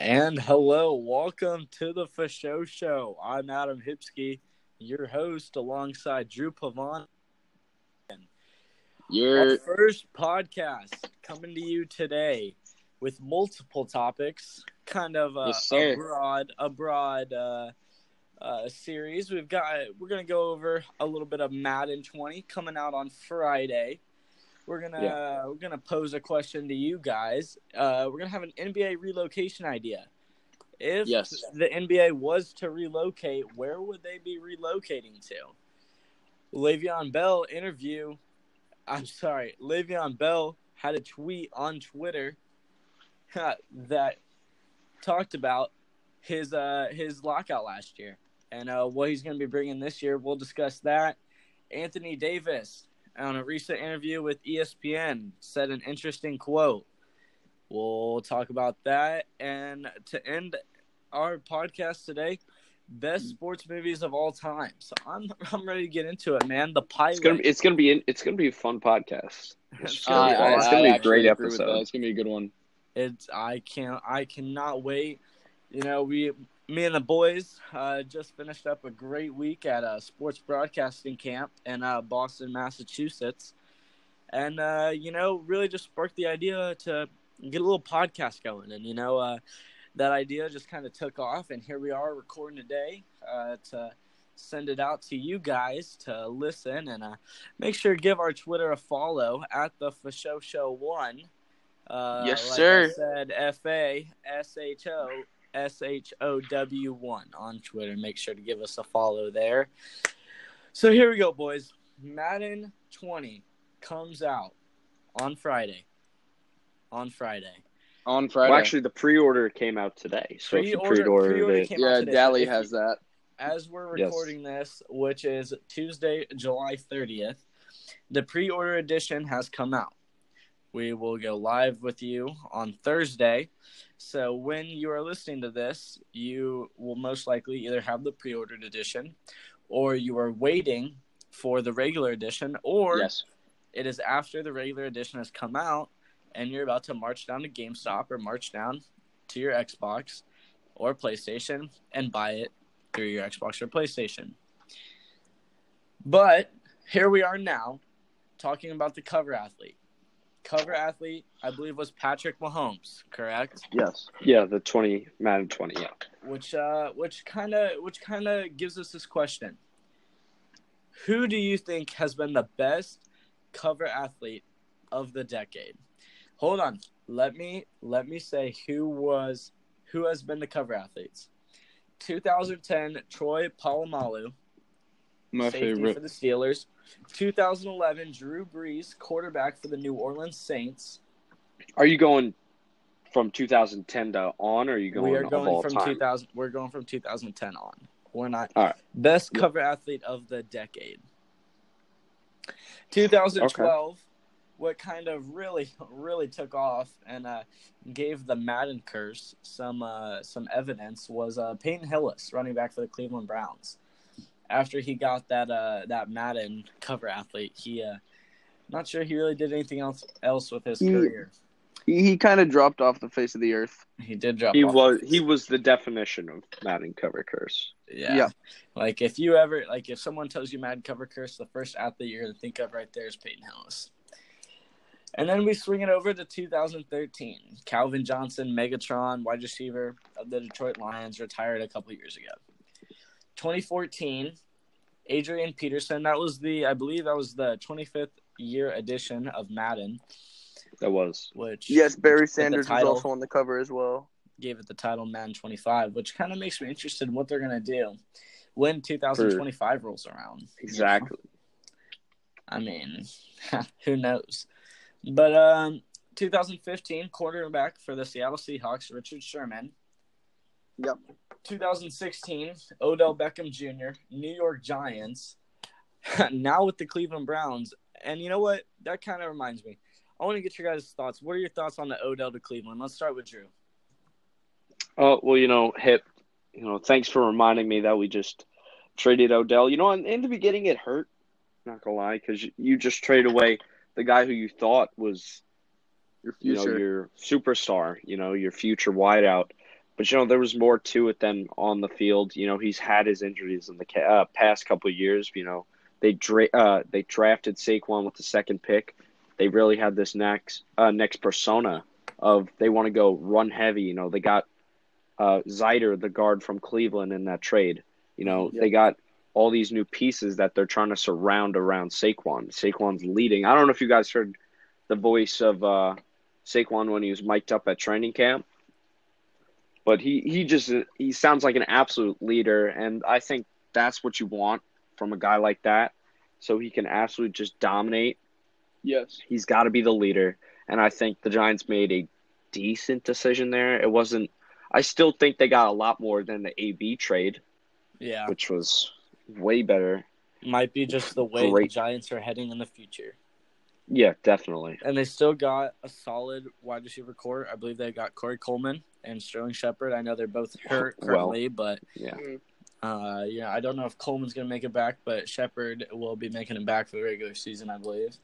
And hello, welcome to the Fasho Show. I'm Adam Hipsky, your host, alongside Drew Pavon. Your Our first podcast coming to you today with multiple topics, kind of a, Yes, a broad, a broad uh, uh, series. We've got we're gonna go over a little bit of Madden 20 coming out on Friday. We're gonna Yeah. we're gonna pose a question to you guys. Uh, we're gonna have an NBA relocation idea. If Yes. the NBA was to relocate, where would they be relocating to? Le'Veon Bell interview. I'm sorry, Le'Veon Bell had a tweet on Twitter that talked about his uh his lockout last year and uh what he's going to be bringing this year. We'll discuss that. Anthony Davis on a recent interview with ESPN said an interesting quote. We'll talk about that and to end our podcast today, best mm. sports movies of all time. So I'm I'm ready to get into it, man. The pilot. it's gonna it's uh, gonna be it's gonna be a fun podcast. It's It's gonna be, be it's gonna be a great agree with that. episode. It's gonna be a good one. It's I can't I cannot wait. You know, we me and the boys uh, just finished up a great week at a sports broadcasting camp in uh, Boston, Massachusetts, and uh, you know, really just sparked the idea to get a little podcast going. And you know, uh, that idea just kind of took off, and here we are recording today uh, to send it out to you guys to listen and uh, make sure to give our Twitter a follow at the Fasho Show One. Uh, Yes, like sir. I said F A S H O S H O W one on Twitter. Make sure to give us a follow there. So here we go, boys. Madden 20 comes out on Friday. On Friday. On Friday. Well, actually, the pre-order came out today, so if you Pre-order- pre-ordered pre-order it, came out yeah, today. Dally If has that. as we're Yes. recording this, which is Tuesday, July 30th, the pre order edition has come out. We will go live with you on Thursday. So when you are listening to this, you will most likely either have the pre ordered edition or you are waiting for the regular edition or Yes. it is after the regular edition has come out and you're about to march down to GameStop or march down to your Xbox or PlayStation and buy it through your Xbox or PlayStation. But here we are now talking about the cover athlete. Cover athlete, I believe, was Patrick Mahomes, correct? Yes. yeah, the twenty Madden twenty, yeah. Which uh which kinda which kinda gives us this question. Who do you think has been the best cover athlete of the decade? Hold on. Let me let me say who was who has been the cover athletes. 2010 Troy Polamalu, My safety favorite. for the Steelers. 2011 Drew Brees, quarterback for the New Orleans Saints. Are you going from 2010 to on, or are you going we are of going all from time? 2000 we're going from 2010 on. We're not All right. best cover athlete of the decade. 2012 what kind of really really took off and uh, gave the Madden curse some uh, some evidence was uh, Peyton Hillis, running back for the Cleveland Browns. After he got that uh, that Madden cover athlete, he uh, not sure he really did anything else else with his He- career. He, he kind of dropped off the face of the earth. He did drop. He off. was he was the definition of Madden cover curse. Yeah. Yeah. Like if you ever like if someone tells you Madden cover curse, the first athlete you're gonna think of right there is Peyton Hillis. And then we swing it over to 2013. Calvin Johnson, Megatron, wide receiver of the Detroit Lions, retired a couple years ago. 2014, Adrian Peterson. That was the I believe that was the 25th year edition of Madden, That was which Yes, Barry Sanders was also on the cover as well. gave it the title Madden 25, which kind of makes me interested in what they're gonna do when 2025 rolls around. you know? exactly. I mean, who knows? But um, 2015 quarterback for the Seattle Seahawks, Richard Sherman. Yep. 2016 Odell Beckham Jr., New York Giants. now with the Cleveland Browns, and you know what? That kind of reminds me. I want to get your guys' thoughts. What are your thoughts on the Odell to Cleveland? Let's start with Drew. Oh well, you know, Hip. You know, thanks for reminding me that we just traded Odell. You know, in, in the beginning, it hurt. Not gonna lie, because you, you just trade away the guy who you thought was Your you know your superstar, you know your future wideout. But you know, there was more to it than on the field. You know, he's had his injuries in the uh, past couple of years. You know, they dra- uh, they drafted Saquon with the second pick. They really had this next uh, next persona of they want to go run heavy. You know, they got uh, Zeitler, the guard from Cleveland, in that trade. You know, Yep. they got all these new pieces that they're trying to surround around Saquon. Saquon's leading. I don't know if you guys heard the voice of uh, Saquon when he was mic'd up at training camp, but he he just he sounds like an absolute leader, and I think that's what you want from a guy like that. So he can absolutely just dominate. Yes. He's got to be the leader, and I think the Giants made a decent decision there. It wasn't. I still think they got a lot more than the AB trade, Yeah, which was way better. might be just the way Great. the Giants are heading in the future. Yeah, definitely. And they still got a solid wide receiver core. I believe they got Corey Coleman and Sterling Shepard. I know they're both hurt Well. currently, but Yeah. uh, yeah, I don't know if Coleman's going to make it back, but Shepard will be making it back for the regular season, I believe.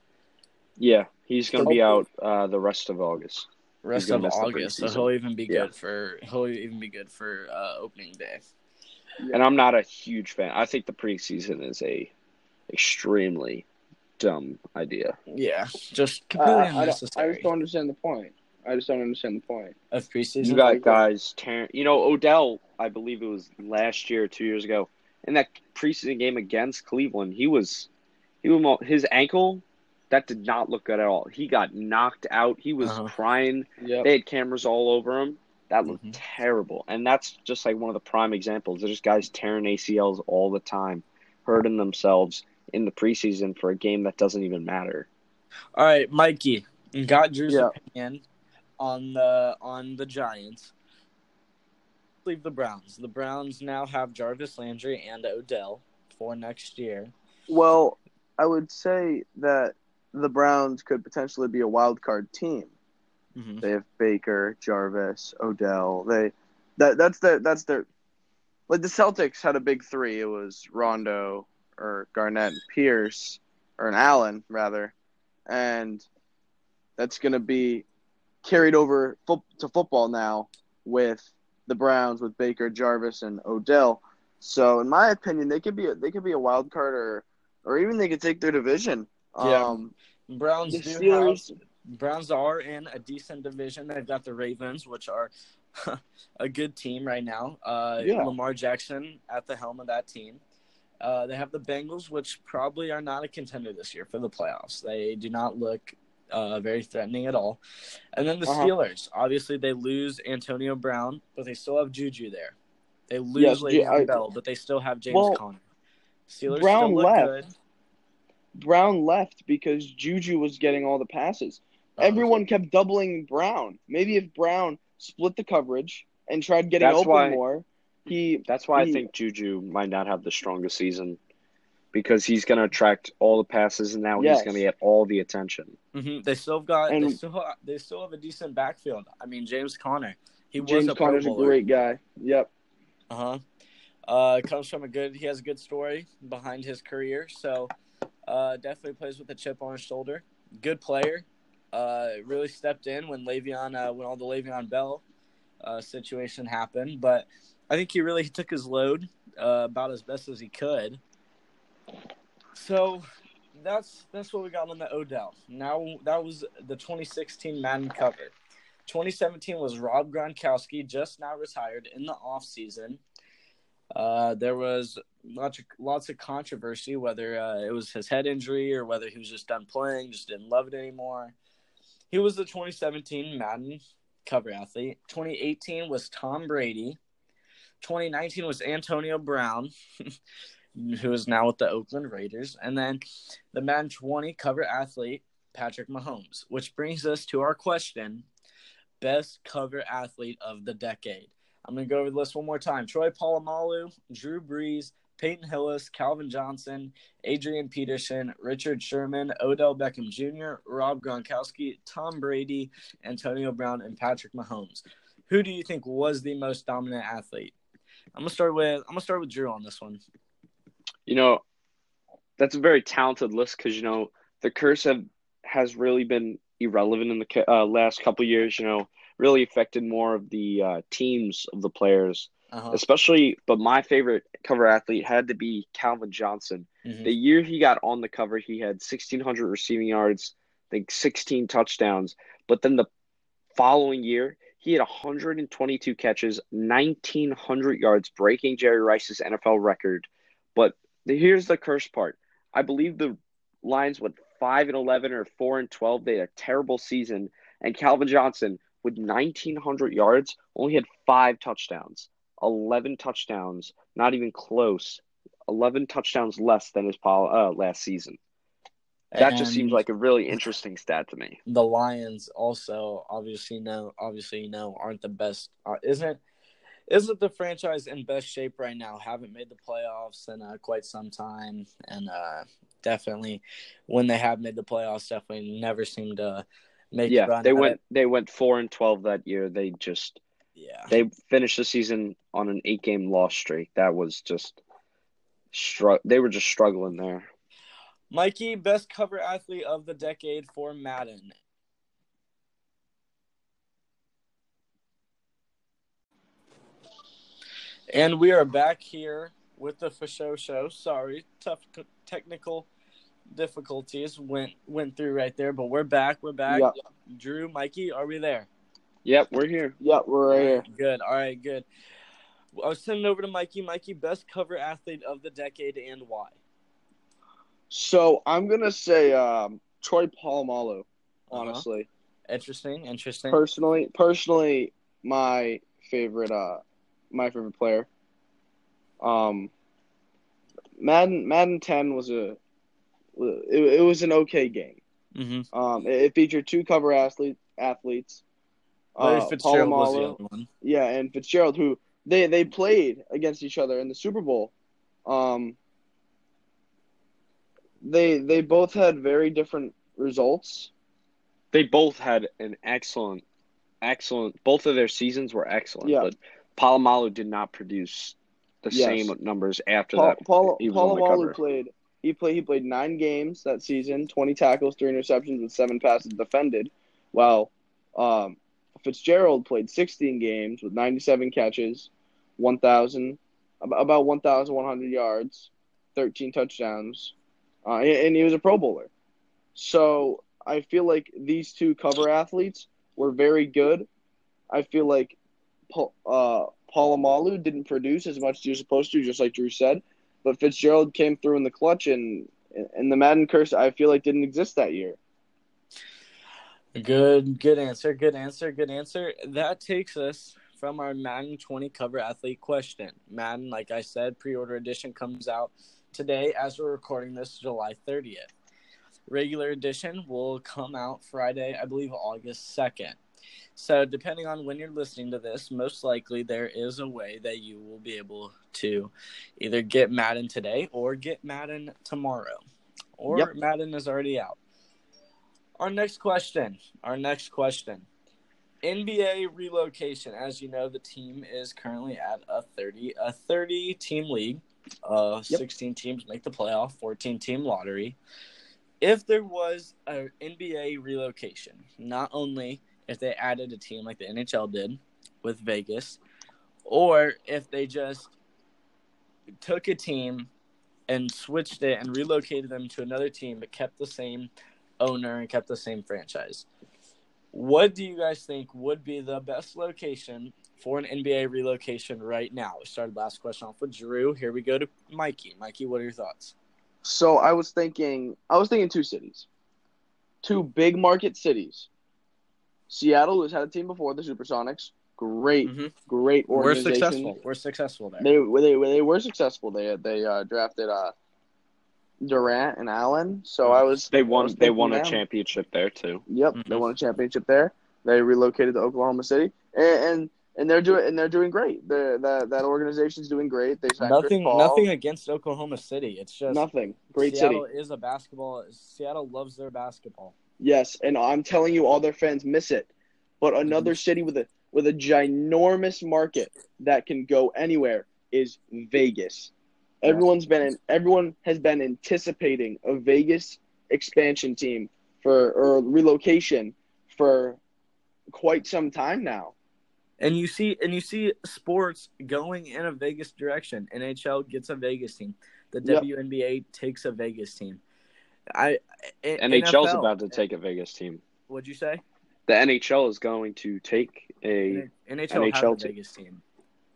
Yeah, he's going to be out uh, the rest of August. Rest of August, so he'll even be Yeah. good for he'll even be good for uh, opening day. And I'm not a huge fan. I think the preseason is a extremely dumb idea. Yeah, just I, completely I, I, I just don't understand the point. I just don't understand the point. of preseason. You got guys tearing. You know, Odell. I believe it was last year, two years ago, in that preseason game against Cleveland. He was, he was mo- his ankle. That did not look good at all. He got knocked out. He was Uh-huh. crying. Yep. They had cameras all over him. That looked Mhm. terrible. And that's just like one of the prime examples. There's guys tearing ACLs all the time, hurting themselves in the preseason for a game that doesn't even matter. All right, Mikey, got Drew's Yeah. opinion on the on the Giants. Leave the Browns. The Browns now have Jarvis Landry and Odell for next year. Well, I would say that the Browns could potentially be a wild card team. Mm-hmm. They have Baker, Jarvis, Odell. They that that's their that's their like the Celtics had a big three. It was Rondo or Garnett and Pierce or an Allen rather, and that's going to be carried over fo- to football now with the Browns with Baker, Jarvis, and Odell. So, in my opinion, they could be a, they could be a wild card or or even they could take their division. Yeah. Um, Browns do Steelers. have Browns are in a decent division. They've got the Ravens, which are a good team right now. Uh, Yeah. Lamar Jackson at the helm of that team. Uh, they have the Bengals, which probably are not a contender this year for the playoffs. They do not look uh, very threatening at all. And then the Uh-huh. Steelers. Obviously, they lose Antonio Brown, but they still have Juju there. They lose Yes, Le'Veon I- Bell, but they still have James Well, Conner. Steelers Brown still look left. good. Brown left because Juju was getting all the passes. Uh-huh. Everyone kept doubling Brown. Maybe if Brown split the coverage and tried getting That's open why- more, he That's why I think Juju might not have the strongest season because he's going to attract all the passes and now Yes. he's going to get all the attention. hmm They still have got. they still. ha- They still have a decent backfield. I mean, James Conner. He James was a Pro Conner's a great guy. Yep. Uh-huh. Uh Comes from a good. He has a good story behind his career. So, uh, definitely plays with a chip on his shoulder. Good player. Uh, really stepped in when Le'Veon, uh, when all the Le'Veon Bell, uh, situation happened. But I think he really took his load, uh, about as best as he could. So, that's that's what we got on the Odell. Now that was the 2016 Madden cover. 2017 was Rob Gronkowski, just now retired in the offseason. Uh, there was lots of, lots of controversy whether uh, it was his head injury or whether he was just done playing, just didn't love it anymore. He was the 2017 Madden cover athlete. 2018 was Tom Brady. 2019 was Antonio Brown, who is now with the Oakland Raiders. And then the Madden 20 cover athlete, Patrick Mahomes, which brings us to our question best cover athlete of the decade. I'm going to go over the list one more time. Troy Polamalu, Drew Brees, Peyton Hillis, Calvin Johnson, Adrian Peterson, Richard Sherman, Odell Beckham Jr., Rob Gronkowski, Tom Brady, Antonio Brown, and Patrick Mahomes. Who do you think was the most dominant athlete? I'm gonna start with I'm gonna start with Drew on this one. You know, that's a very talented list because, you know, the curse have, has really been irrelevant in the uh, last couple years. You know, really affected more of the uh, teams of the players, Uh-huh. especially. But my favorite cover athlete had to be Calvin Johnson. Mhm. The year he got on the cover, he had 1,600 receiving yards, I think 16 touchdowns. But then the following year, he had 122 catches, 1,900 yards, breaking Jerry Rice's NFL record. But here's the curse part. I believe the Lions went 5 and 11 or 4 and 12. They had a terrible season. And Calvin Johnson, with 1,900 yards, only had five touchdowns. 11 touchdowns, not even close. 11 touchdowns less than his pol- uh, last season. That just seems like a really interesting stat to me. the Lions also obviously know obviously you know aren't the best uh, isn't isn't the franchise in best shape right now haven't made the playoffs in uh, quite some time and uh, definitely when they have made the playoffs definitely never seem to make Yeah, run they went it. they went 4 and 12 that year. They just yeah they finished the season on an 8-game loss streak. That was just str- they were just struggling there. Mikey best cover athlete of the decade for Madden And we are back here with the Fasho Show. Sorry, tough technical difficulties went went through right there, but we're back. We're back. Yeah. Drew, Mikey, are we there? Yep, we're here. Yep, we're right here. Good. All right, good. I was sending over to Mikey. Mikey, best cover athlete of the decade and why? So I'm gonna say um, Troy Polamalu. Uh-huh. Honestly, Interesting. Interesting. personally, personally, my favorite, uh, my favorite player. Um, Madden Madden 10 was a, it, it was an okay game. mm-hmm. Um, it, it featured two cover athlete athletes. Larry uh, Fitzgerald was the other one. Yeah, and Fitzgerald, who they they played against each other in the Super Bowl. Um, they they both had very different results. They both had an excellent excellent both of their seasons were excellent, Yeah. but Polamalu did not produce the Yes. same numbers after Paul, that. Paul, he was on the cover. Polamalu played. He played. He played nine games that season, twenty tackles, three interceptions, with seven passes defended. While um, Fitzgerald played sixteen games with ninety-seven catches, one thousand about one thousand one hundred yards, thirteen touchdowns, uh, and, and he was a Pro Bowler. So I feel like these two cover athletes were very good. I feel like uh, Polamalu didn't produce as much as you're supposed to, just like Drew said. But Fitzgerald came through in the clutch, and and the Madden curse I feel like didn't exist that year. Good, good answer. Good answer. Good answer. That takes us from our Madden 20 cover athlete question. Madden, like I said, pre-order edition comes out today as we're recording this, July 30th. Regular edition will come out Friday, I believe, August 2nd. So, depending on when you're listening to this, most likely there is a way that you will be able to either get Madden today or get Madden tomorrow. Or Yep. Madden is already out. Our next question. Our next question. NBA relocation. As you know, the team is currently at a 30 a 30 team league. Uh Yep. 16 teams make the playoff, 14 team lottery. If there was an NBA relocation, not only if they added a team like the NHL did with Vegas, or if they just took a team and switched it and relocated them to another team but kept the same owner and kept the same franchise. What do you guys think would be the best location for an NBA relocation right now? We started last question off with Drew. Here we go to Mikey. Mikey, what are your thoughts? So I was thinking, I was thinking two cities, two big market cities. Seattle, who's had a team before, the Supersonics, great, Mhm. great We're organization. successful. We're successful there. They they they were successful. They they uh, drafted uh, Durant and Allen. So I was They won was they won a them. championship there too. Yep, they Mhm. won a championship there. They relocated to Oklahoma City, and and, and they're doing and they're doing great. The that that organization's doing great. They Nothing Chris Paul. nothing against Oklahoma City. It's just Nothing. Great Seattle city. is a basketball Seattle loves their basketball. Yes, and I'm telling you, all their fans miss it. But another mhm. city with a with a ginormous market that can go anywhere is Vegas. Everyone's been in, everyone has been anticipating a Vegas expansion team for or relocation for quite some time now. And you see, and you see sports going in a Vegas direction. NHL gets a Vegas team. The Yep. WNBA takes a Vegas team. I I- NHL's NFL about to take a Vegas team. What'd you say? The NHL is going to take a NHL, has NHL a team. Vegas team.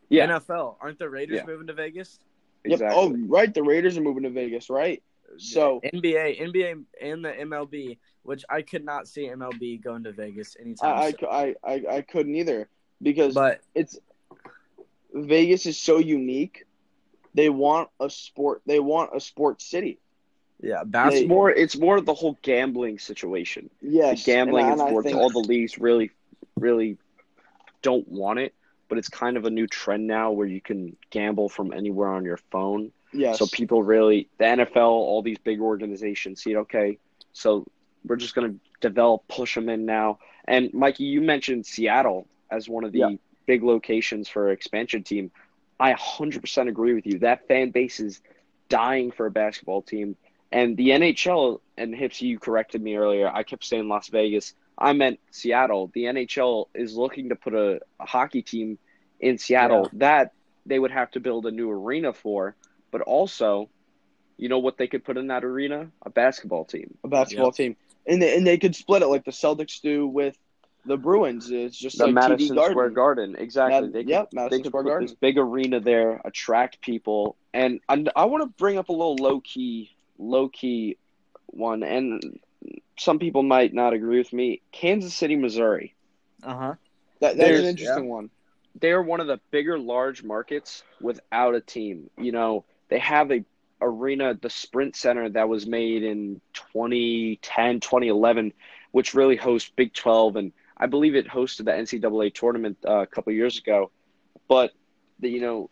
yeah NFL aren't the Raiders Yeah. moving to Vegas? Yep. Oh, right. The Raiders are moving to Vegas, right? So NBA, NBA, and the MLB, which I could not see MLB going to Vegas anytime I, soon. I, I, I couldn't either because But it's Vegas is so unique. They want a sport. They want a sports city. Yeah, it's basketball. more it's more the whole gambling situation. Yeah, gambling and, in and sports, think- all the leagues really, really don't want it. But it's kind of a new trend now where you can gamble from anywhere on your phone. yes. So people really, the NFL, all these big organizations see it. Okay, so we're just going to develop, push them in now. And Mikey, you mentioned Seattle as one of the Yeah. big locations for an expansion team. I 100% agree with you. That fan base is dying for a basketball team. And the NHL, and Hipsy, you corrected me earlier. I kept saying Las Vegas. I meant Seattle. The NHL is looking to put a, a hockey team in Seattle that they would have to build a new arena for. But also, you know what they could put in that arena? A basketball team. a basketball Yep. team, and they, and they could split it like the Celtics do with the Bruins. It's just The like Madison TD Garden. Square Garden. Exactly. Mad- they could, yep, they Madison could Square put Garden. this big arena there, attract people. And I, I want to bring up a little low key, low key one. And some people might not agree with me. Kansas City, Missouri. Uh huh. That, that's an interesting one. they're one of the bigger large markets without a team. You know, they have a arena, the Sprint Center that was made in 2010, 2011, which really hosts Big 12 and I believe it hosted the NCAA tournament uh, a couple years ago. But the, you know,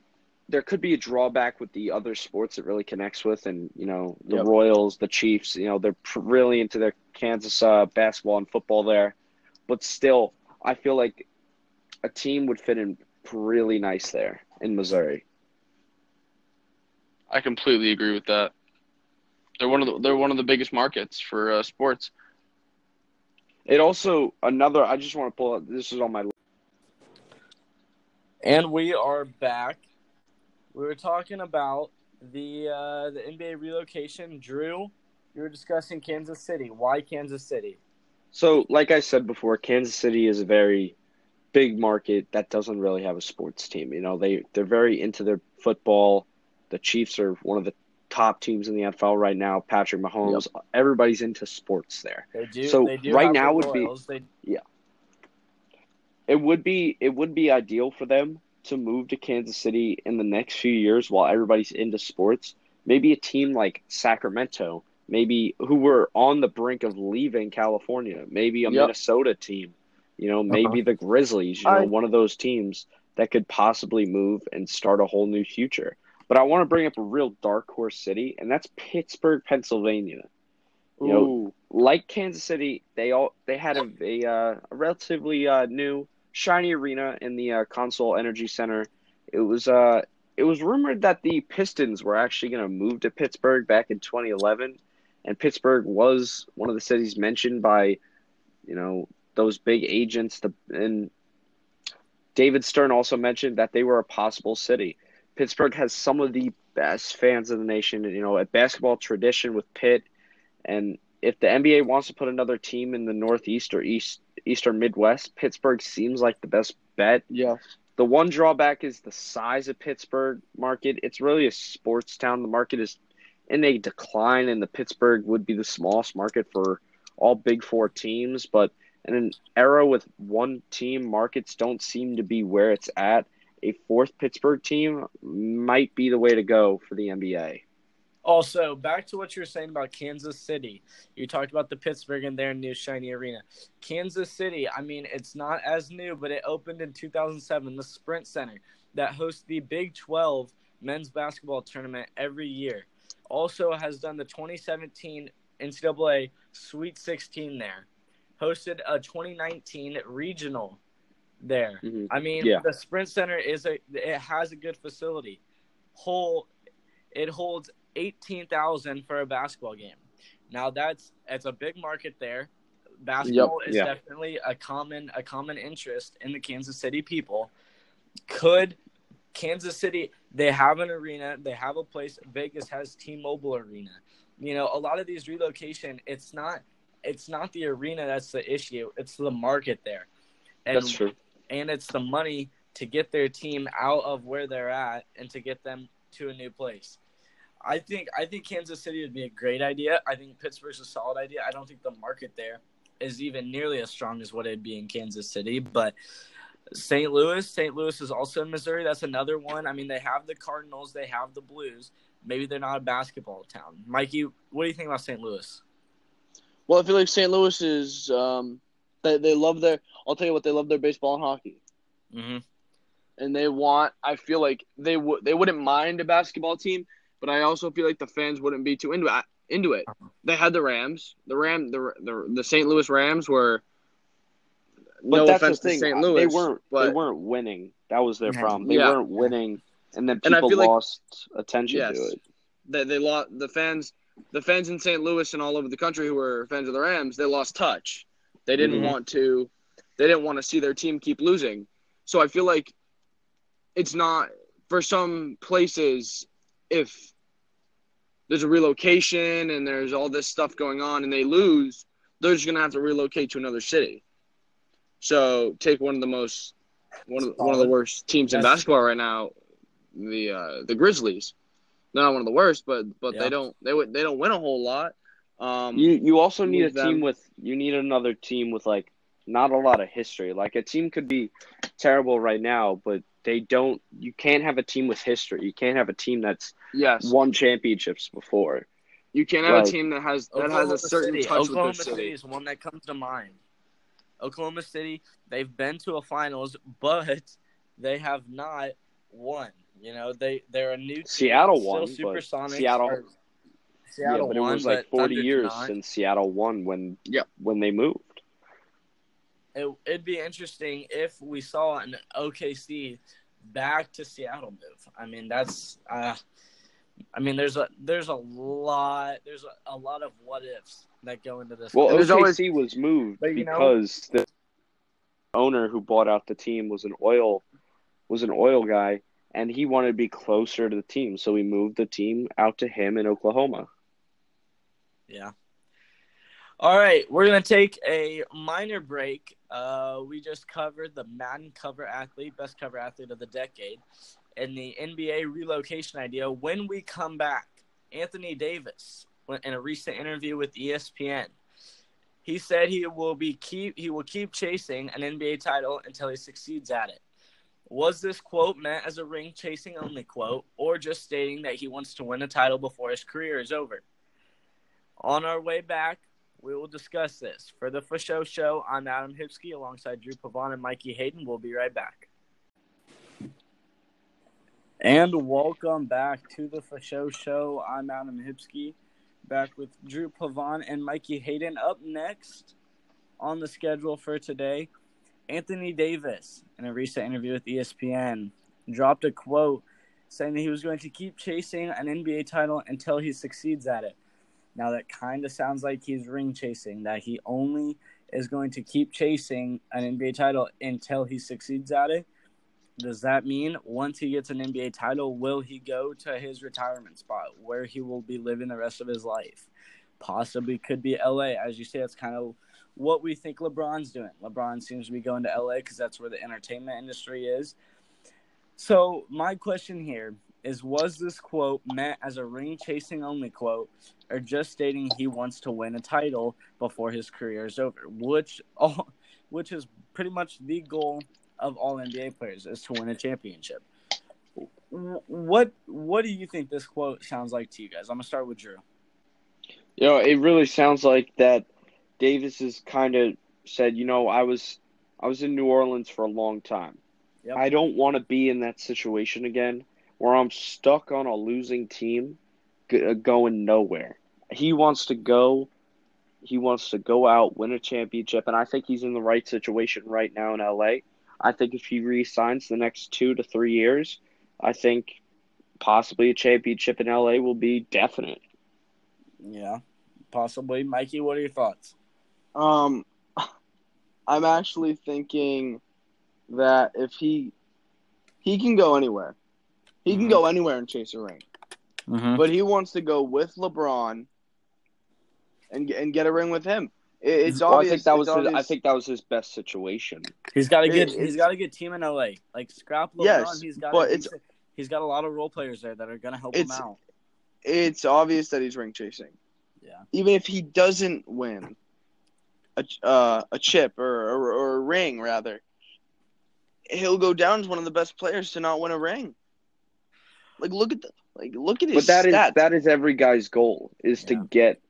there could be a drawback with the other sports it really connects with, and you know, the Yep. Royals, the Chiefs. You know, they're really into their Kansas uh, basketball and football there. But still, I feel like a team would fit in really nice there in Missouri. I completely agree with that. They're one of the they're one of the biggest markets for uh, sports. It also another. I just want to pull up. This is on my. And we are back. We were talking about the uh, the NBA relocation. Drew, you were discussing Kansas City. Why Kansas City? So, like I said before, Kansas City is a very big market that doesn't really have a sports team. You know, they they're very into their football. The Chiefs are one of the top teams in the NFL right now. Patrick Mahomes. Everybody's into sports there. They do. So, they do right now the would be- Royals. They It would be it would be ideal for them to move to Kansas City in the next few years while everybody's into sports. Maybe a team like Sacramento, maybe who were on the brink of leaving California, maybe a Yep. Minnesota team, you know, maybe the Grizzlies, you know, I- one of those teams that could possibly move and start a whole new future. But I want to bring up a real dark horse city, and that's Pittsburgh, Pennsylvania. You know, Ooh, like Kansas City, they all they had a a, uh, a relatively uh, new shiny arena in the uh, Consol Energy Center. It was uh it was rumored that the Pistons were actually going to move to Pittsburgh back in 2011, and Pittsburgh was one of the cities mentioned by you know those big agents. The and David Stern also mentioned that they were a possible city. Pittsburgh has some of the best fans in the nation. You know, a basketball tradition with Pitt. And if the NBA wants to put another team in the Northeast or East Eastern Midwest, Pittsburgh seems like the best bet. yes. The one drawback is the size of Pittsburgh market. It's really a sports town. The market is in a decline, and the Pittsburgh would be the smallest market for all Big Four teams. But in an era with one team, markets don't seem to be where it's at. A fourth Pittsburgh team might be the way to go for the NBA. Also, back to what you were saying about Kansas City. You talked about the Pittsburgh and their new shiny arena. Kansas City, I mean, it's not as new, but it opened in 2007, the Sprint Center that hosts the Big 12 men's basketball tournament every year. Also has done the 2017 NCAA Sweet 16 there. Hosted a 2019 regional there. Mhm. I mean, Yeah. the Sprint Center is a it has a good facility. Whole it holds 18,000 for a basketball game. Now that's it's a big market there. Basketball is yeah. definitely a common a common interest in the Kansas City people. Could Kansas City they have an arena, they have a place. Vegas has T-Mobile Arena. You know, a lot of these relocation, it's not it's not the arena that's the issue. It's the market there. And, That's true. And it's the money to get their team out of where they're at and to get them to a new place. I think I think Kansas City would be a great idea. I think Pittsburgh's a solid idea. I don't think the market there is even nearly as strong as what it'd be in Kansas City, but St. Louis, St. Louis is also in Missouri. That's another one. I mean, they have the Cardinals, they have the Blues. Maybe they're not a basketball town. Mikey, what do you think about St. Louis? Well, I feel like St. Louis is um, they they love their. I'll tell you what, they love their baseball and hockey, Mm-hmm. and they want. I feel like they would they wouldn't mind a basketball team, but I also feel like the fans wouldn't be too into it. Into it, they had the Rams. The Ram the the, the St. Louis Rams were. But no that's offense the thing. to St. Louis, they weren't. but they weren't winning. That was their problem. They Yeah. weren't winning, and then And I people feel like- lost attention Yes. to it. they they lost the fans the fans in St. Louis and all over the country who were fans of the Rams, they lost touch. They didn't Mhm. want to they didn't want to see their team keep losing. So I feel like it's not for some places if there's a relocation and there's all this stuff going on and they lose, they're just gonna have to relocate to another city. So take one of the most one of, one of the worst teams in basketball right now, the uh, the Grizzlies. They're not one of the worst, but but Yeah. they don't they would they don't win a whole lot. Um, You you also need a them. team with you need another team with like not a lot of history. Like a team could be terrible right now, but they don't. You can't have a team with history. You can't have a team that's yes, won championships before. you can't have Right. a team that has that Oklahoma has a certain City. touch Oklahoma with their City city. is one that comes to mind. Oklahoma City, they've been to a finals, but they have not won. You know, they they're a new team, Seattle still won, but Supersonics Seattle- are- Seattle yeah, but it was like forty Thunder years not. since Seattle won when yeah. when they moved. It, it'd be interesting if we saw an OKC back to Seattle move. I mean, that's. Uh, I mean, there's a there's a lot there's a, a lot of what ifs that go into this. Well, And there's OKC was moved But, you know- because the owner who bought out the team was an oil was an oil guy, and he wanted to be closer to the team, so he moved the team out to him in Oklahoma. Yeah. All right, we're gonna take a minor break. Uh, we just covered the Madden cover athlete, best cover athlete of the decade, and the NBA relocation idea. When we come back, Anthony Davis, in a recent interview with ESPN, he said he will be keep he will keep chasing an NBA title until he succeeds at it. Was this quote meant as a ring chasing only quote, or just stating that he wants to win a title before his career is over? On our way back, we will discuss this. For the Fasho Show, I'm Adam Hipsky alongside Drew Pavon and Mikey Hayden. We'll be right back. And welcome back to the Fasho Show. I'm Adam Hipsky, back with Drew Pavon and Mikey Hayden. Up next on the schedule for today, Anthony Davis, in a recent interview with ESPN, dropped a quote saying that he was going to keep chasing an NBA title until he succeeds at it. Now that kind of sounds like he's ring chasing, that he only is going to keep chasing an NBA title until he succeeds at it. Does that mean once he gets an NBA title, will he go to his retirement spot where he will be living the rest of his life? Possibly could be LA. As you say, that's kind of what we think LeBron's doing. LeBron seems to be going to LA because that's where the entertainment industry is. So, my question here is was this quote meant as a ring chasing only quote or just stating he wants to win a title before his career is over? Which all which is pretty much the goal of all NBA players is to win a championship. What what do you think this quote sounds like to you guys? I'm going to start with Drew. You know, it really sounds like that Davis has kind of said, you know, I was I was in New Orleans for a long time. Yep. I don't want to be in that situation again where I'm stuck on a losing team g- uh, going nowhere. He wants to go he wants to go out, win a championship, and I think he's in the right situation right now in LA. I think if he re-signs the next 2 to 3 years, I think possibly a championship in LA will be definite. yeah possibly. Mikey, what are your thoughts? Um, I'm actually thinking that if he he can go anywhere, he can go anywhere and chase a ring. Mm-hmm. But he wants to go with LeBron and get- and get a ring with him. It, it's Well, I obvious. think that was his, I think that was his best situation. He's got a It- good. it's- he's got a good team in LA. Like scrap LeBron. Yes, he's got. but a it's- he's got a lot of role players there that are gonna help him out. it's obvious that he's ring chasing. Yeah. Even if he doesn't win a uh, a chip or, or or a ring rather, he'll go down as one of the best players to not win a ring. Like look at the like look at his But that is stats. that is every guy's goal is Yeah. to get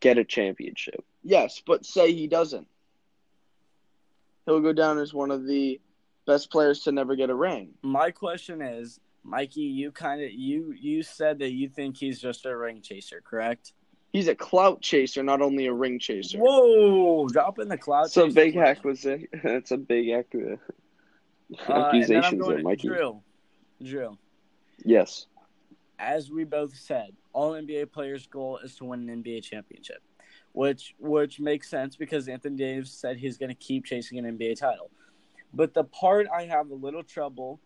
get a championship. Yes, but say he doesn't. He'll go down as one of the best players to never get a ring. My question is, Mikey, you kind of you you said that you think he's just a ring chaser, correct? He's a clout chaser, not only a ring chaser. Whoa! Drop in the cloud. It's a chaser big question. accusation. It's a big accu- Uh, and then I'm accusations going there, to Mikey. Drew. Drew, Yes. as we both said, all NBA players' goal is to win an NBA championship, which which makes sense because Anthony Davis said he's going to keep chasing an NBA title. But the part I have a little trouble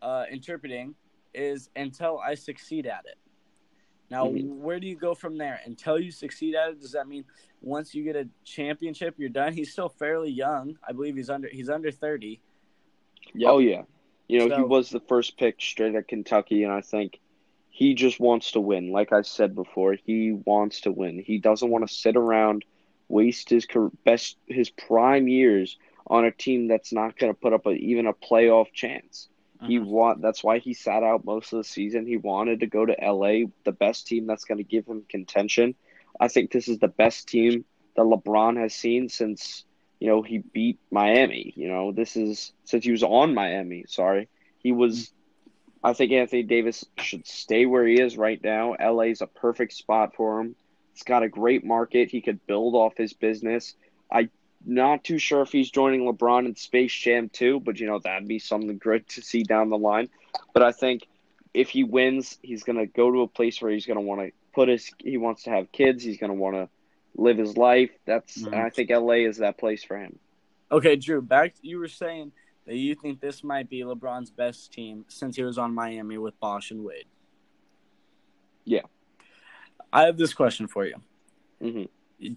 uh, interpreting is until I succeed at it. Now, Mhm. where do you go from there? Until you succeed at it, does that mean once you get a championship, you're done? He's still fairly young. I believe he's under he's under thirty. Yep. Oh yeah. You know, he was the first pick straight at Kentucky and I think he just wants to win. Like I said before, he wants to win. He doesn't want to sit around waste his best his prime years on a team that's not going to put up a, even a playoff chance. He Mhm. want that's why he sat out most of the season. He wanted to go to LA, the best team that's going to give him contention. I think this is the best team that LeBron has seen since you know he beat Miami. You know this is since he was on Miami. Sorry, he was. I think Anthony Davis should stay where he is right now. LA is a perfect spot for him. It's got a great market. He could build off his business. I not too sure if he's joining LeBron in Space Jam too, but you know that'd be something great to see down the line. But I think if he wins, he's gonna go to a place where he's gonna want to put his. He wants to have kids. He's gonna want to live his life. That's Mhm. I think LA is that place for him. Okay, Drew, back you were saying that you think this might be LeBron's best team since he was on Miami with Bosh and Wade. Yeah. I have this question for you. hmm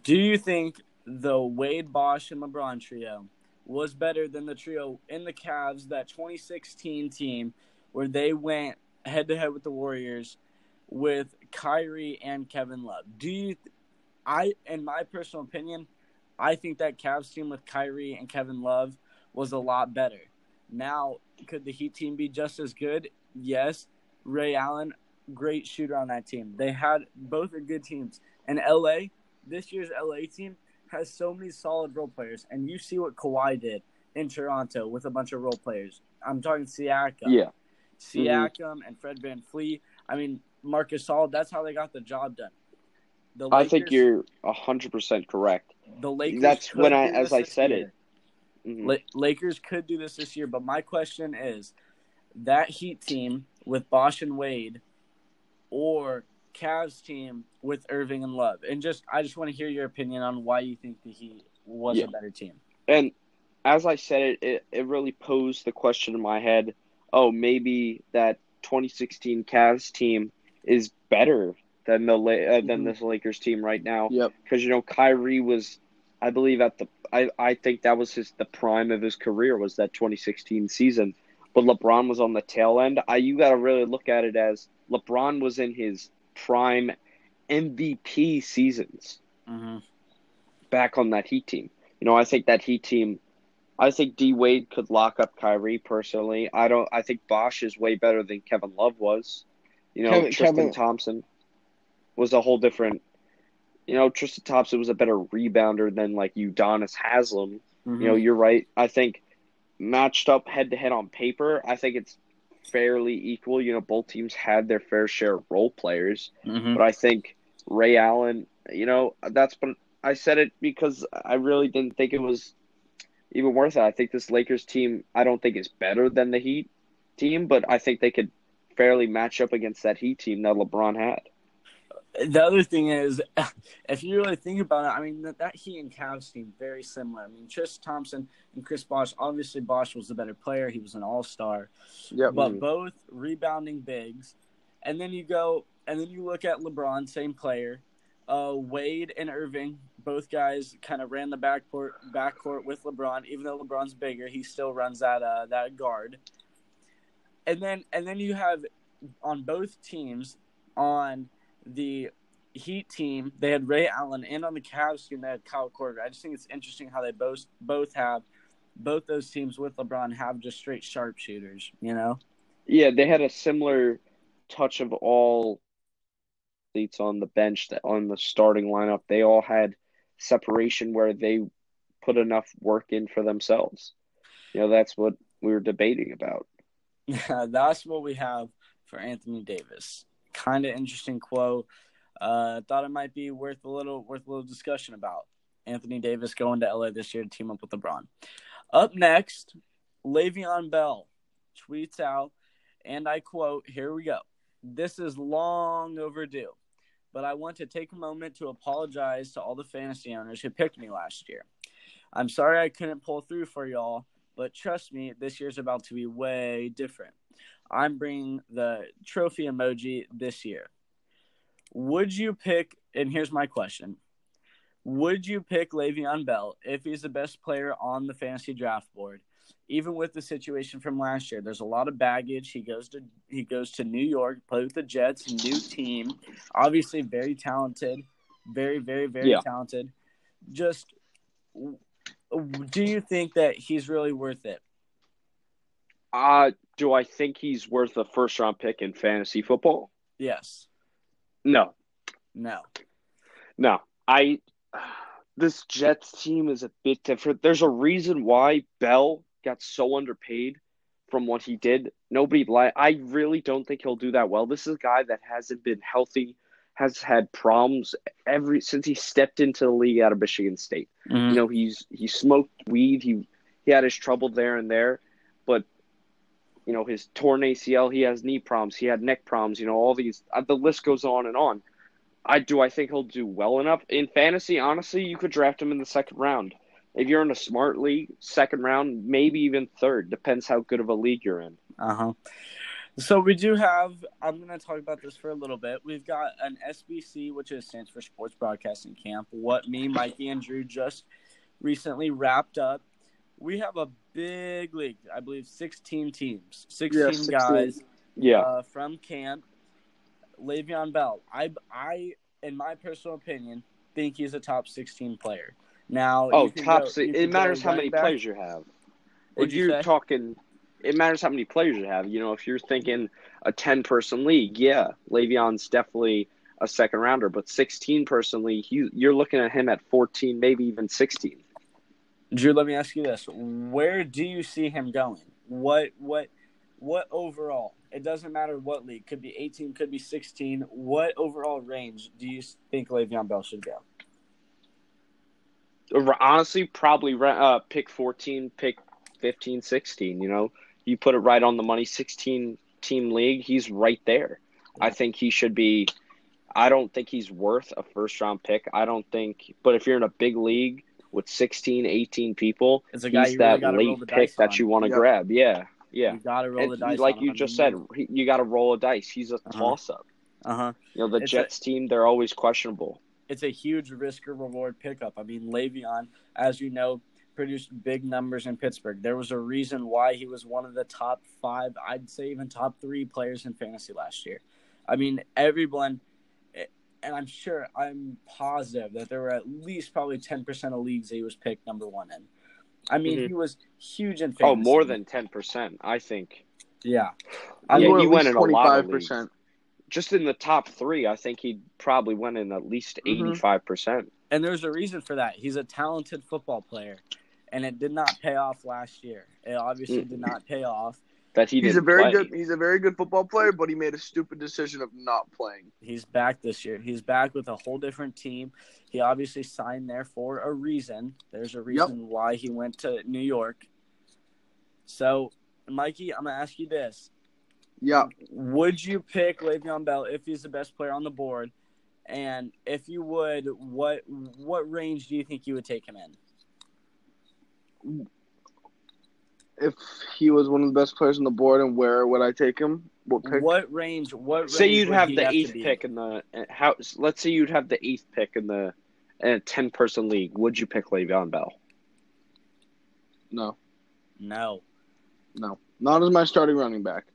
Do you think the Wade, Bosh, and LeBron trio was better than the trio in the Cavs, that 2016 team where they went head to head with the Warriors with Kyrie and Kevin Love? Do you, I, in my personal opinion, I think that Cavs team with Kyrie and Kevin Love was a lot better. Now, could the Heat team be just as good? Yes. Ray Allen, great shooter on that team. They had both are good teams. And LA, this year's LA team has so many solid role players, and you see what Kawhi did in Toronto with a bunch of role players. I'm talking Siakam, Yeah, Siakam, and Fred VanVleet. I mean Marcus Gasol. That's how they got the job done. The I think you're hundred percent correct. the Lakers. that's when I- as I said year. it. Mhm. La- Lakers could do this this year, but my question is that Heat team with Bosh and Wade or Cavs team with Irving and Love. And just I just want to hear your opinion on why you think the Heat was Yeah. a better team. And as I said it, it, it really posed the question in my head, oh, maybe that 2016 Cavs team is better than the uh, than Mhm. this Lakers team right now Yep. because you know Kyrie was I believe at the I, I think that was his the prime of his career was that 2016 season. But LeBron was on the tail end. I you got to really look at it as LeBron was in his prime MVP seasons Mm-hmm. back on that Heat team. You know, I think that Heat team, I think D Wade could lock up Kyrie personally. I don't. I think Bosh is way better than Kevin Love was. You know, Kevin- Tristan Kevin- Thompson was a whole different. You know, Tristan Thompson was a better rebounder than like Udonis Haslem. Mm-hmm. You know, you're right. I think matched up head to head on paper, I think it's fairly equal. You know, both teams had their fair share of role players. Mhm. But I think Ray Allen, you know, that's but I said it because I really didn't think it was even worth it. I think this Lakers team, I don't think is better than the Heat team, but I think they could fairly match up against that Heat team that LeBron had. The other thing is, if you really think about it, I mean that, that Heat and Cavs team very similar. I mean, Tristan Thompson and Chris Bosh. Obviously, Bosh was the better player. He was an All Star, Yep. but both rebounding bigs. And then you go, and then you look at LeBron, same player. Uh, Wade and Irving, both guys kind of ran the backcourt backcourt with LeBron. Even though LeBron's bigger, he still runs that uh, that guard. And then and then you have on both teams on the Heat team, they had Ray Allen, and on the Cavs team, they had Kyle Korver. I just think it's interesting how they both both have both those teams with LeBron have just straight sharpshooters. You know, Yeah, they had a similar touch of all athletes on the bench that on the starting lineup. They all had separation where they put enough work in for themselves. You know, that's what we were debating about. Yeah, that's what we have for Anthony Davis. Kind of interesting quote. Uh, thought it might be worth a little worth a little discussion about Anthony Davis going to LA this year to team up with LeBron. Up next, Le'Veon Bell tweets out, and I quote: "Here we go. This is long overdue, but I want to take a moment to apologize to all the fantasy owners who picked me last year. I'm sorry I couldn't pull through for y'all." But trust me, this year's about to be way different. I'm bringing the trophy emoji this year. Would you pick, and here's my question Would you pick Le'Veon Bell if he's the best player on the fantasy draft board? Even with the situation from last year, there's a lot of baggage. He goes to he goes to New York, play with the Jets, new team, obviously very talented, very very very Yeah. talented. Just, do you think that he's really worth it? Uh, do I think he's worth a first round pick in fantasy football? Yes. No. No. No. I this Jets team is a bit different. There's a reason why Bell got so underpaid from what he did. Nobody like I really don't think he'll do that well. This is a guy that hasn't been healthy, has had problems every since he stepped into the league out of Michigan State. Mm-hmm. You know, he's he smoked weed. He he had his trouble there and there, you know his torn ACL. He has knee problems. He had neck problems. You know all these. Uh, the list goes on and on. I do. I think he'll do well enough in fantasy. Honestly, you could draft him in the second round. If you're in a smart league, second round, maybe even third. Depends how good of a league you're in. Uh huh. So we do have. I'm going to talk about this for a little bit. We've got an SBC, which is stands for Sports Broadcasting Camp. What me, Mikey, and Drew just recently wrapped up. We have a big league. I believe 16 teams, 16, Yeah, 16. guys Yeah. uh, from camp. Le'Veon Bell. I, I, in my personal opinion, think he's a top 16 player. Now, oh, you top go- six. It matters how many back. players you have. What'd if you you're say? talking, it matters how many players you have. You know, if you're thinking a 10 person league, yeah, Le'Veon's definitely a second rounder. But 16 person league, he, you're looking at him at 14, maybe even 16. Drew, let me ask you this: Where do you see him going? What what what overall? It doesn't matter what league. Could be eighteen, could be sixteen. What overall range do you think Le'Veon Bell should go? Honestly, probably uh, pick 14, pick 15, 16. You know, you put it right on the money. 16 team league, he's right there. I think he should be. I don't think he's worth a first round pick. I don't think, but if you're in a big league with 16, 18 people, It's a guy he's you really that got to roll late pick that on. you want to Yep. grab. Yeah, yeah. You got to roll the dice. like you just said, he- you got to roll a dice. He's a Uh-huh. toss up. Uh huh. You know, the It's a- Jets team, they're always questionable. It's a huge risk or reward pickup. I mean, Le'Veon, as you know, produced big numbers in Pittsburgh. There was a reason why he was one of the top five, I'd say even top three players in fantasy last year. I mean, everyone, and I'm sure, I'm positive that there were at least probably 10% of leagues that he was picked number one in. I mean, Mhm. he was huge in fantasy. Oh, more than 10%, I think. Yeah. I I'm mean, going he at went least in a lot of 25%. Just in the top three, I think he probably went in at least Mhm. 85%. And there's a reason for that. He's a talented football player, and it did not pay off last year. It obviously did not pay off. That he He's a didn't very play. good. He's a very good football player, but he made a stupid decision of not playing. He's back this year. He's back with a whole different team. He obviously signed there for a reason. There's a reason why he went to New York. So, Mikey, I'm gonna ask you this: Yeah, Would you pick Le'Veon Bell if he's the best player on the board? And if you would, what what range do you think you would take him in? If he was one of the best players on the board, and where would I take him? What pick? What range? What Say you'd have the to eighth pick in the uh, how. Let's say you'd have the eighth pick in the in a ten person league. Would you pick Le'Veon Bell? No, No, no, not as my starting running back.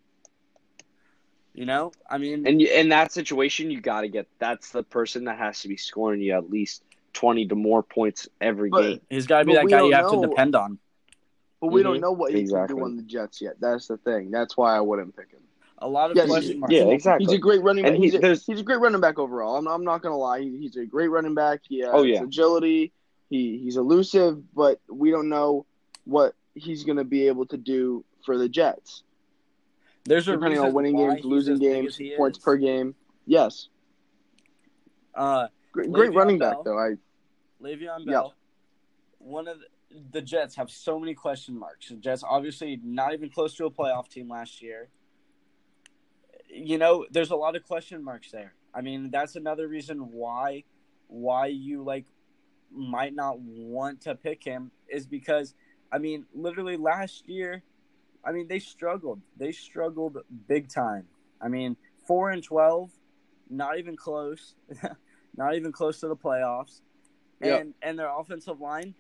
you know, I mean, And you, in that situation, you got to get that's the person that has to be scoring you at least twenty to more points every But- game. he's got to be that guy don't you have to depend on. But we Mhm, don't know what he exactly. can do on the Jets yet. That's the thing. That's why I wouldn't pick him. A lot of Yes, question marks. Yeah, exactly. He's a great running And back. he- he's, a, he's a great running back overall. I'm, I'm not gonna lie. He, he's a great running back. He has Oh, yeah. agility. He he's elusive, but we don't know what he's gonna be able to do for the Jets. There's a Depending on winning games, losing games, points per game. Yes, Uh, great, great running Bell. back though. I Le'Veon Yeah. Bell. One of the, the Jets have so many question marks. The Jets obviously not even close to a playoff team last year. You know, there's a lot of question marks there. I mean, that's another reason why why you like might not want to pick him is because I mean, literally last year, I mean, they struggled. They struggled big time. I mean, 4 and 12, not even close. not even close to the playoffs. Yep. And and their offensive line,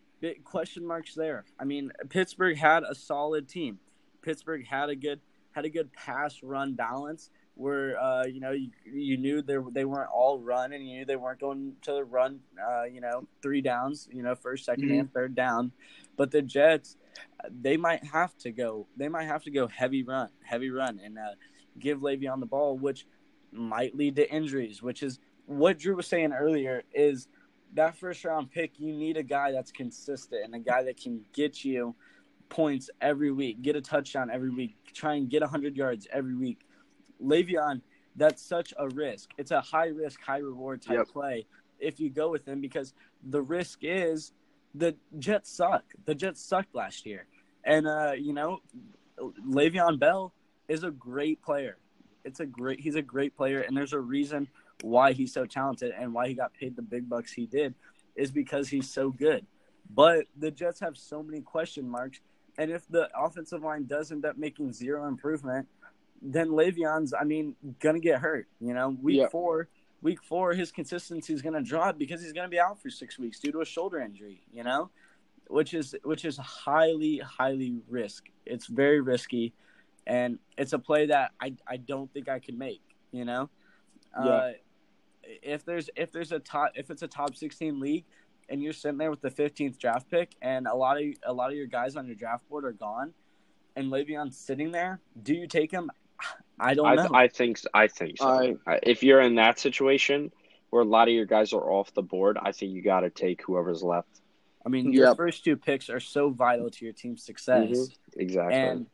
question marks there. I mean, Pittsburgh had a solid team. Pittsburgh had a good had a good pass run balance where uh, you know you, you knew they they weren't all run and you knew they weren't going to the run uh, you know three downs you know first 2nd Mhm. and third down, but the Jets they might have to go they might have to go heavy run heavy run and uh, give Le'Veon the ball which might lead to injuries which is what Drew was saying earlier is that first round pick you need a guy that's consistent and a guy that can get you points every week, get a touchdown every week, try and get 100 yards every week. Le'Veon, that's such a risk. It's a high risk, high reward type Yep. play if you go with him because the risk is the Jets suck. The Jets sucked last year. And, uh, you know, Le'Veon Bell is a great player. It's a great, he's a great player. And there's a reason why he's so talented and why he got paid the big bucks he did is because he's so good. But the Jets have so many question marks. And if the offensive line does end up making zero improvement, then Le'Veon's, I mean, gonna get hurt. You know, week Yeah. four, week four, his consistency is gonna drop because he's gonna be out for six weeks due to a shoulder injury. You know, which is which is highly highly risk. It's very risky, and it's a play that I I don't think I could make. You know, uh, if there's if there's a top if it's a top sixteen league and you're sitting there with the 15th draft pick and a lot of a lot of your guys on your draft board are gone and Le'Veon's sitting there, do you take him? I don't I, know. I think I think so. I- I- if you're in that situation where a lot of your guys are off the board, I think you got to take whoever's left. I mean, your Yep. first two picks are so vital to your team's success, Mhm. Exactly. and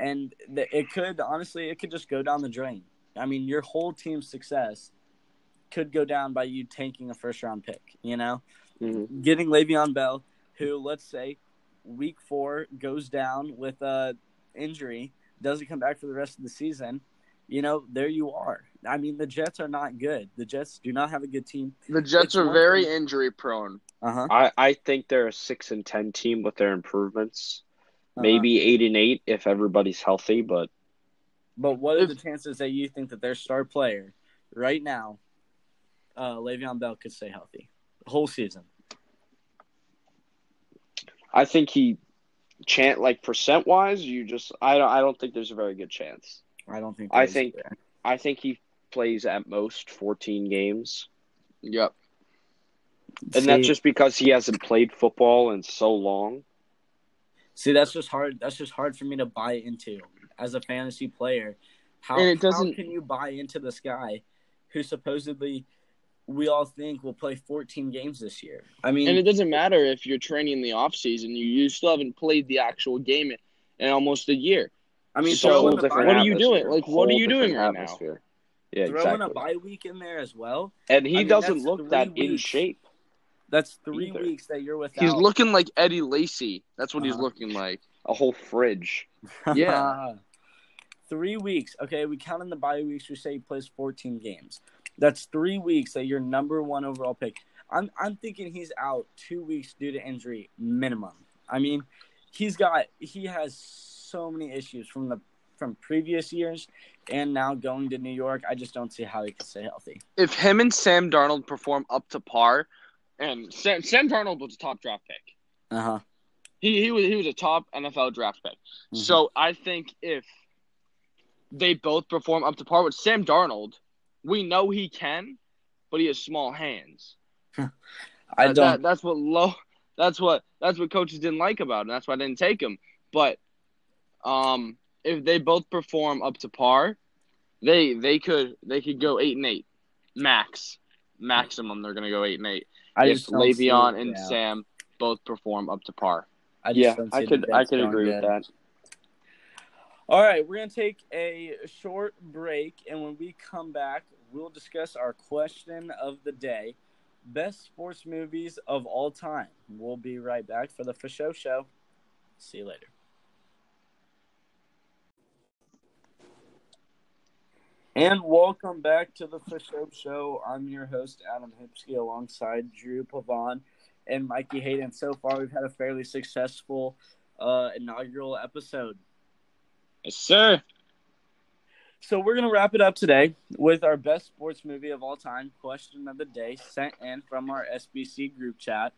and the, it could honestly it could just go down the drain. I mean, your whole team's success could go down by you tanking a first round pick. You know, Mhm. getting Le'Veon Bell, who let's say week four goes down with a injury, doesn't come back for the rest of the season. You know, there you are. I mean, the Jets are not good. The Jets do not have a good team. the Jets It's are very thing- injury prone. Uh huh. I, I think they're a six and ten team with their improvements. Uh-huh. Maybe eight and eight if everybody's healthy, but But what are If- the chances that you think that their star player right now, uh, Le'Veon Bell, could stay healthy the whole season? I think he chant like percent wise, you just I don't I don't think there's a very good chance. I don't think. I there's- think- I think he plays at most 14 games. Yep. And See- that's just because he hasn't played football in so long. See, that's just hard. That's just hard for me to buy into as a fantasy player. How, And it doesn't- how can you buy into this guy who supposedly we all think will play 14 games this year? I mean, And it doesn't matter if you're training in the off season; you, you still haven't played the actual game in, in almost a year. I mean, so throw whole in the different bye, what are you doing? Like, what are you doing different right now? Yeah, throw exactly. a bye week in there as well. And he I mean, doesn't look three that in shape. That's three Either. weeks that you're without. He's looking like Eddie Lacy. That's what he's Uh-huh. looking like. A whole fridge. Yeah. three weeks. Okay, we count in the bye weeks. We say he plays 14 games. That's three weeks that your number one overall pick. I'm I'm thinking he's out two weeks due to injury minimum. I mean, he's got he has so many issues from the from previous years and now going to New York. I just don't see how he can stay healthy. If him and Sam Darnold perform up to par, and Sam, Sam Darnold was a top draft pick. Uh huh. He he was he was a top NFL draft pick. Mhm. So I think if they both perform up to par with Sam Darnold, we know he can, but he has small hands. I That- don't. that- that's what low. That's what that's what coaches didn't like about him. That's why I didn't take him. But um, if they both perform up to par, they they could they could go eight and eight, max maximum. They're gonna go eight and eight I if just don't Le'Veon and yeah. Sam both perform up to par. I just Yeah, I could I could going agree with that. All right, we're gonna take a short break, and when we come back, we'll discuss our question of the day: best sports movies of all time. We'll be right back for the Fasho Show. See you later. And welcome back to the Fasho Show. I'm your host Adam Hipsky, alongside Drew Pavon and Mikey Hayden. So far, we've had a fairly successful uh, inaugural episode. Yes, sir. So we're gonna wrap it up today with our best sports movie of all time question of the day sent in from our SBC group chat.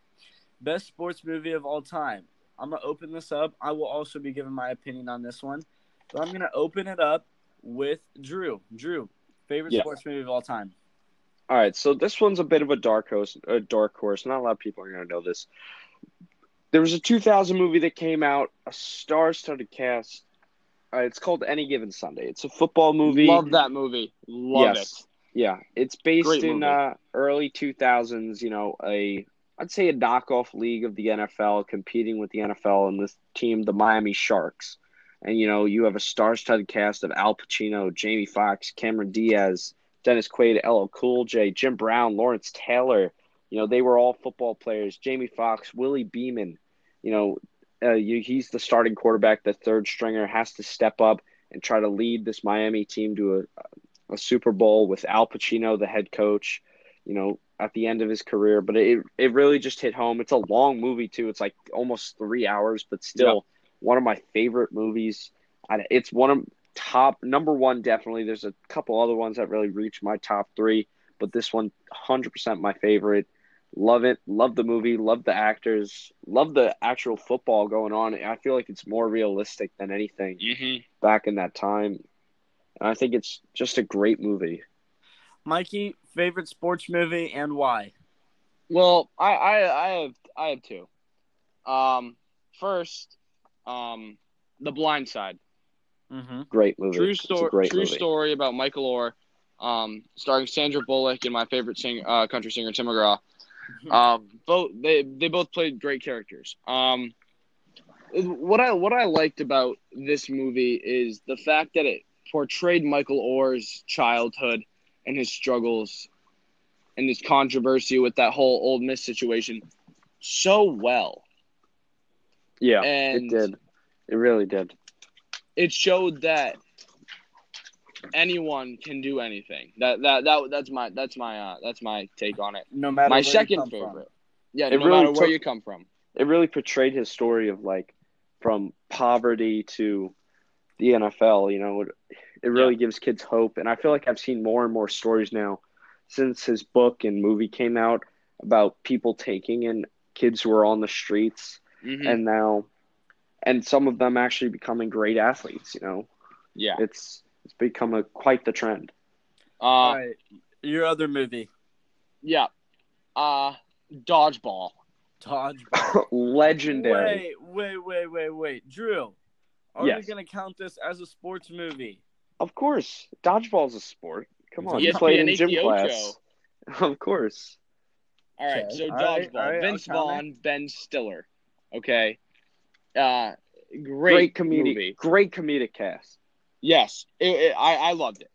Best sports movie of all time. I'm gonna open this up. I will also be giving my opinion on this one, but I'm gonna open it up with Drew. Drew, favorite Yeah. sports movie of all time. All right, so this one's a bit of a dark horse. A dark horse. Not a lot of people are going to know this. There was a 2000 movie that came out, a star-studded cast. Uh, it's called Any Given Sunday. It's a football movie. Love that movie. Love Yes. Yeah, it's based Great in uh, early 2000s. You know, a I'd say a knockoff league of the NFL, competing with the NFL and this team, the Miami Sharks. And you know, you have a star-studded cast of Al Pacino, Jamie Foxx, Cameron Diaz, Dennis Quaid, LL Cool J, Jim Brown, Lawrence Taylor. You know, they were all football players. Jamie Foxx, Willie Beamen. You know, uh, you, he's the starting quarterback. The third stringer has to step up and try to lead this Miami team to a, a Super Bowl with Al Pacino, the head coach. You know, at the end of his career, but it it really just hit home. It's a long movie too. It's like almost three hours, but still one of my favorite movies. It's one of top number one definitely. There's a couple other ones that really reach my top three, but this one 100% my favorite. Love it. Love the movie. Love the actors. Love the actual football going on. I feel like it's more realistic than anything Mm-hmm. back in that time. And I think it's just a great movie. Mikey, favorite sports movie and why? Well, I, I I have I have two. Um, first, um, The Blind Side. Mm-hmm. Great movie. True It's a story. great True movie. story about Michael Oher, um, starring Sandra Bullock and my favorite sing, uh, country singer Tim McGraw. Um, both they they both played great characters. Um, what I what I liked about this movie is the fact that it portrayed Michael Oher's childhood and his struggles and his controversy with that whole Ole Miss situation so well. Yeah, And it did. It really did. it showed that anyone can do anything. That that that that's my that's my uh that's my take on it. No matter My where you second come from. favorite. Yeah, It no really matter where took- you come from. It really portrayed his story of like from poverty to the NFL. You know, it, it really gives kids hope, and I feel like I've seen more and more stories now since his book and movie came out about people taking in kids who are on the streets, Mhm. and now, and some of them actually becoming great athletes. You know, yeah. it's it's become a quite the trend. Uh All right, your other movie, yeah. Uh dodgeball. Dodgeball. Legendary. Wait, wait, wait, wait, wait, Drew. Are Yes. we gonna count this as a sports movie? Of course, dodgeball's a sport. Come on, you ESPN played in gym 8 class. Of course. All right, Okay. so All right, dodgeball. all right, Vince Vaughn, Ben Stiller. Okay. Uh great, Great, comedic, movie. great comedic cast. Yes. It, it, I I loved it.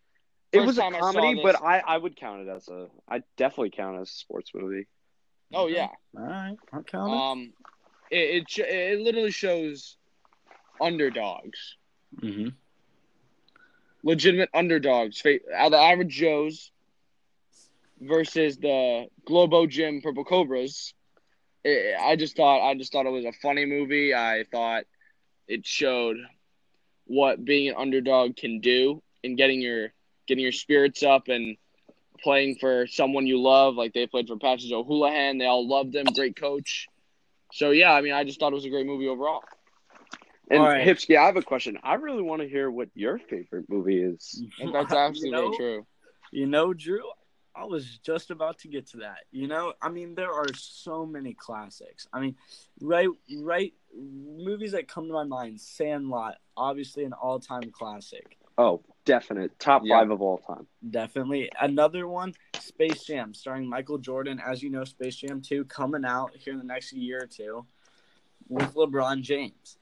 It was a time I comedy, but I, I would count it as a I definitely count it as a sports movie. Oh yeah. All right, I'll count it. Um, it it, it literally shows underdogs, mm-hmm. legitimate underdogs, the average Joes versus the Globo Gym Purple Cobras. It, I just thought I just thought it was a funny movie. I thought it showed what being an underdog can do and getting your getting your spirits up and playing for someone you love. Like they played for Patrick O'Houlihan. They all loved him. Great coach. So yeah, I mean, I just thought it was a great movie overall. And All right. Hipsky, I have a question. I really want to hear what your favorite movie is. And that's absolutely you know, true. You know, Drew, I was just about to get to that. You know, I mean, there are so many classics. I mean, right, right, movies that come to my mind: Sandlot, obviously an all-time classic. Oh, definite top Yeah. five of all time. Definitely another one: Space Jam, starring Michael Jordan. As you know, Space Jam Two coming out here in the next year or two with LeBron James.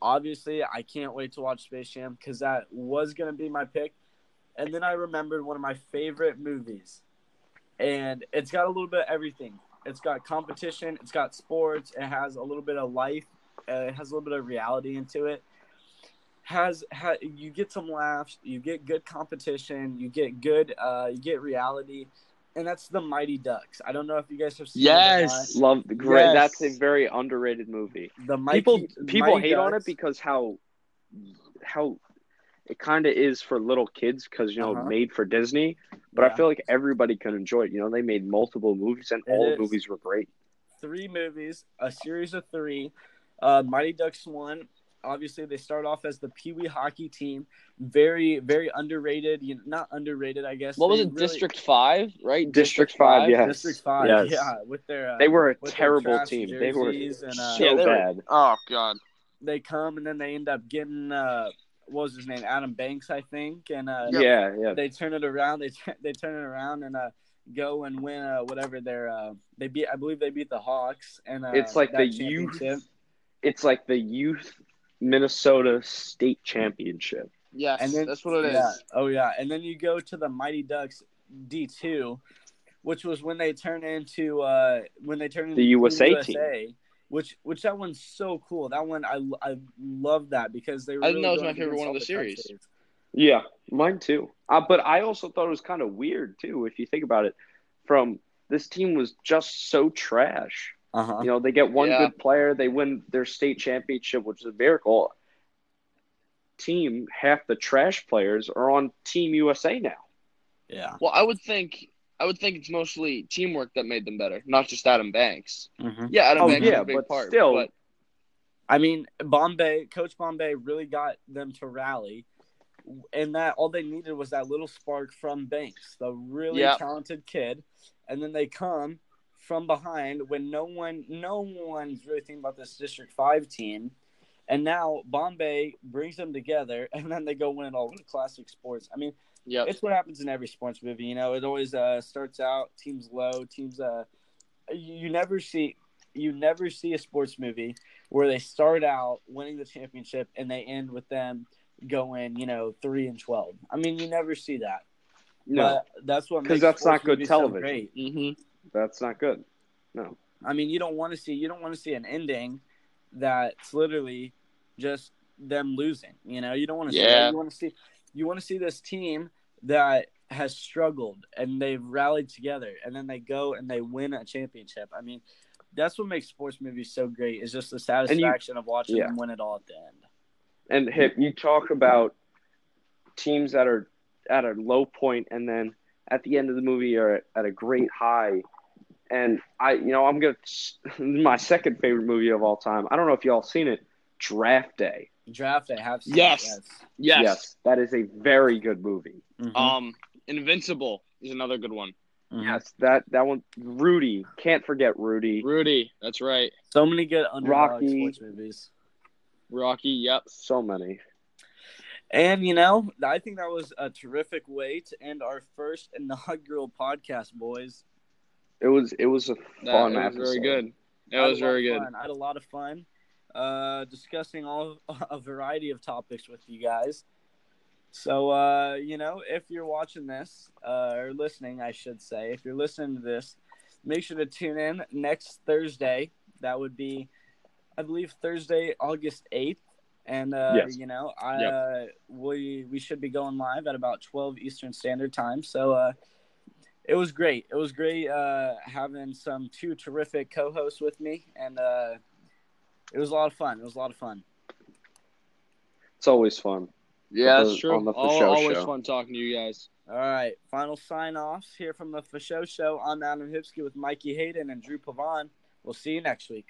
Obviously, I can't wait to watch Space Jam because that was gonna be my pick. And then I remembered one of my favorite movies, and it's got a little bit of everything. It's got competition, it's got sports, it has a little bit of life, uh, it has a little bit of reality into it. Has ha, you get some laughs, you get good competition, you get good, uh, you get reality, and that's the Mighty Ducks. I don't know if you guys have seen Yes. Love the great. Yes. That's a very underrated movie. The Mighty, people people Mighty hate on it because how how it kind of is for little kids because you know Uh-huh. made for Disney. But I feel like everybody can enjoy it. You know, they made multiple movies and It all is. movies were great. three movies, a series of three. Uh, Mighty Ducks one. Obviously, they start off as the Pee Wee hockey team. Very, very underrated. You know, not underrated, I guess. What was it? really- District Five, right? District Five, yeah. District Five. Yes. Yeah, with their. Uh, They were a terrible team. They were and, uh, so Yeah, they were- Oh God. they come and then they end up getting uh, what was his name? Adam Banks, I think, and uh, Yeah, yeah. they turn it around. They t- they turn it around and uh, go and win uh, whatever they're. Uh, they beat. I believe they beat the Hawks and uh, It's like the youth. It's like the youth Minnesota State Championship. Yes, And then that's what it is. yeah. Oh yeah, and then you go to the Mighty Ducks D two, which was when they turn into uh when they turn into The USA Team team. USA, Which which that one's so cool. That one I I love that because they. Were I think really that was going my favorite one of all the series. countries. Yeah, mine too. Uh, but I also thought it was kind of weird too, if you think about it. From this team was just so trash. Uh huh. You know, they get one Yeah. good player, they win their state championship, which is a miracle. Team, half the trash players are on Team USA now. Yeah. Well, I would think I would think it's mostly teamwork that made them better, not just Adam Banks. hmm Yeah, Adam Oh, Banks yeah, was a big but part. still- but I mean, Bombay, Coach Bombay really got them to rally, and that all they needed was that little spark from Banks, the really Yeah. talented kid, and then they come from behind when no one, no one's really thinking about this District Five team, and now Bombay brings them together, and then they go win it all with classic sports. I mean, yeah, it's what happens in every sports movie. You know, it always uh, starts out teams low, teams. Uh, you, you never see you never see a sports movie where they start out winning the championship and they end with them going, you know, three and twelve. I mean, you never see that. No, But that's what 'Cause because that's not good movies so television. great. hmm that's not good. No, I mean, you don't want to see you don't want to see an ending that's literally just them losing. You know, you don't want to see Yeah. that. You want to see you want to see this team that has struggled and they've rallied together and then they go and they win a championship. I mean, that's what makes sports movies so great is just the satisfaction of watching yeah. them win it all at the end. And Hip, you talk about teams that are at a low point and then at the end of the movie are at, at a great high. And I, you know, I'm gonna my second favorite movie of all time. I don't know if y'all seen it, Draft Day. Draft I have seen. Yes. yes. that is a very good movie. Yes. Mhm. Um, Invincible is another good one. Mhm. Yes, that that one. Rudy, can't forget Rudy. Rudy, that's right. So many good underdog Rocky. sports movies. Rocky, yep. So many. And you know, I think that was a terrific way to end our first inaugural podcast, boys. It was it was a fun That fun was episode. very good. That I was very of good. fun. I had a lot of fun uh, discussing all a variety of topics with you guys. So, uh, you know, if you're watching this uh, or listening, I should say, if you're listening to this, make sure to tune in next Thursday. That would be, I believe, Thursday, August eighth. And uh, Yes. you know, I Yep. uh, we we should be going live at about twelve Eastern Standard Time. So uh, it was great. It was great uh, having some two terrific co-hosts with me, and uh, it was a lot of fun. It was a lot of fun. It's always fun. Yeah, On that's true. on the Al- show always show. fun talking to you guys. All right, final sign-offs here from the Fasho Show. I'm Adam Hipsky with Mikey Hayden and Drew Pavon. We'll see you next week.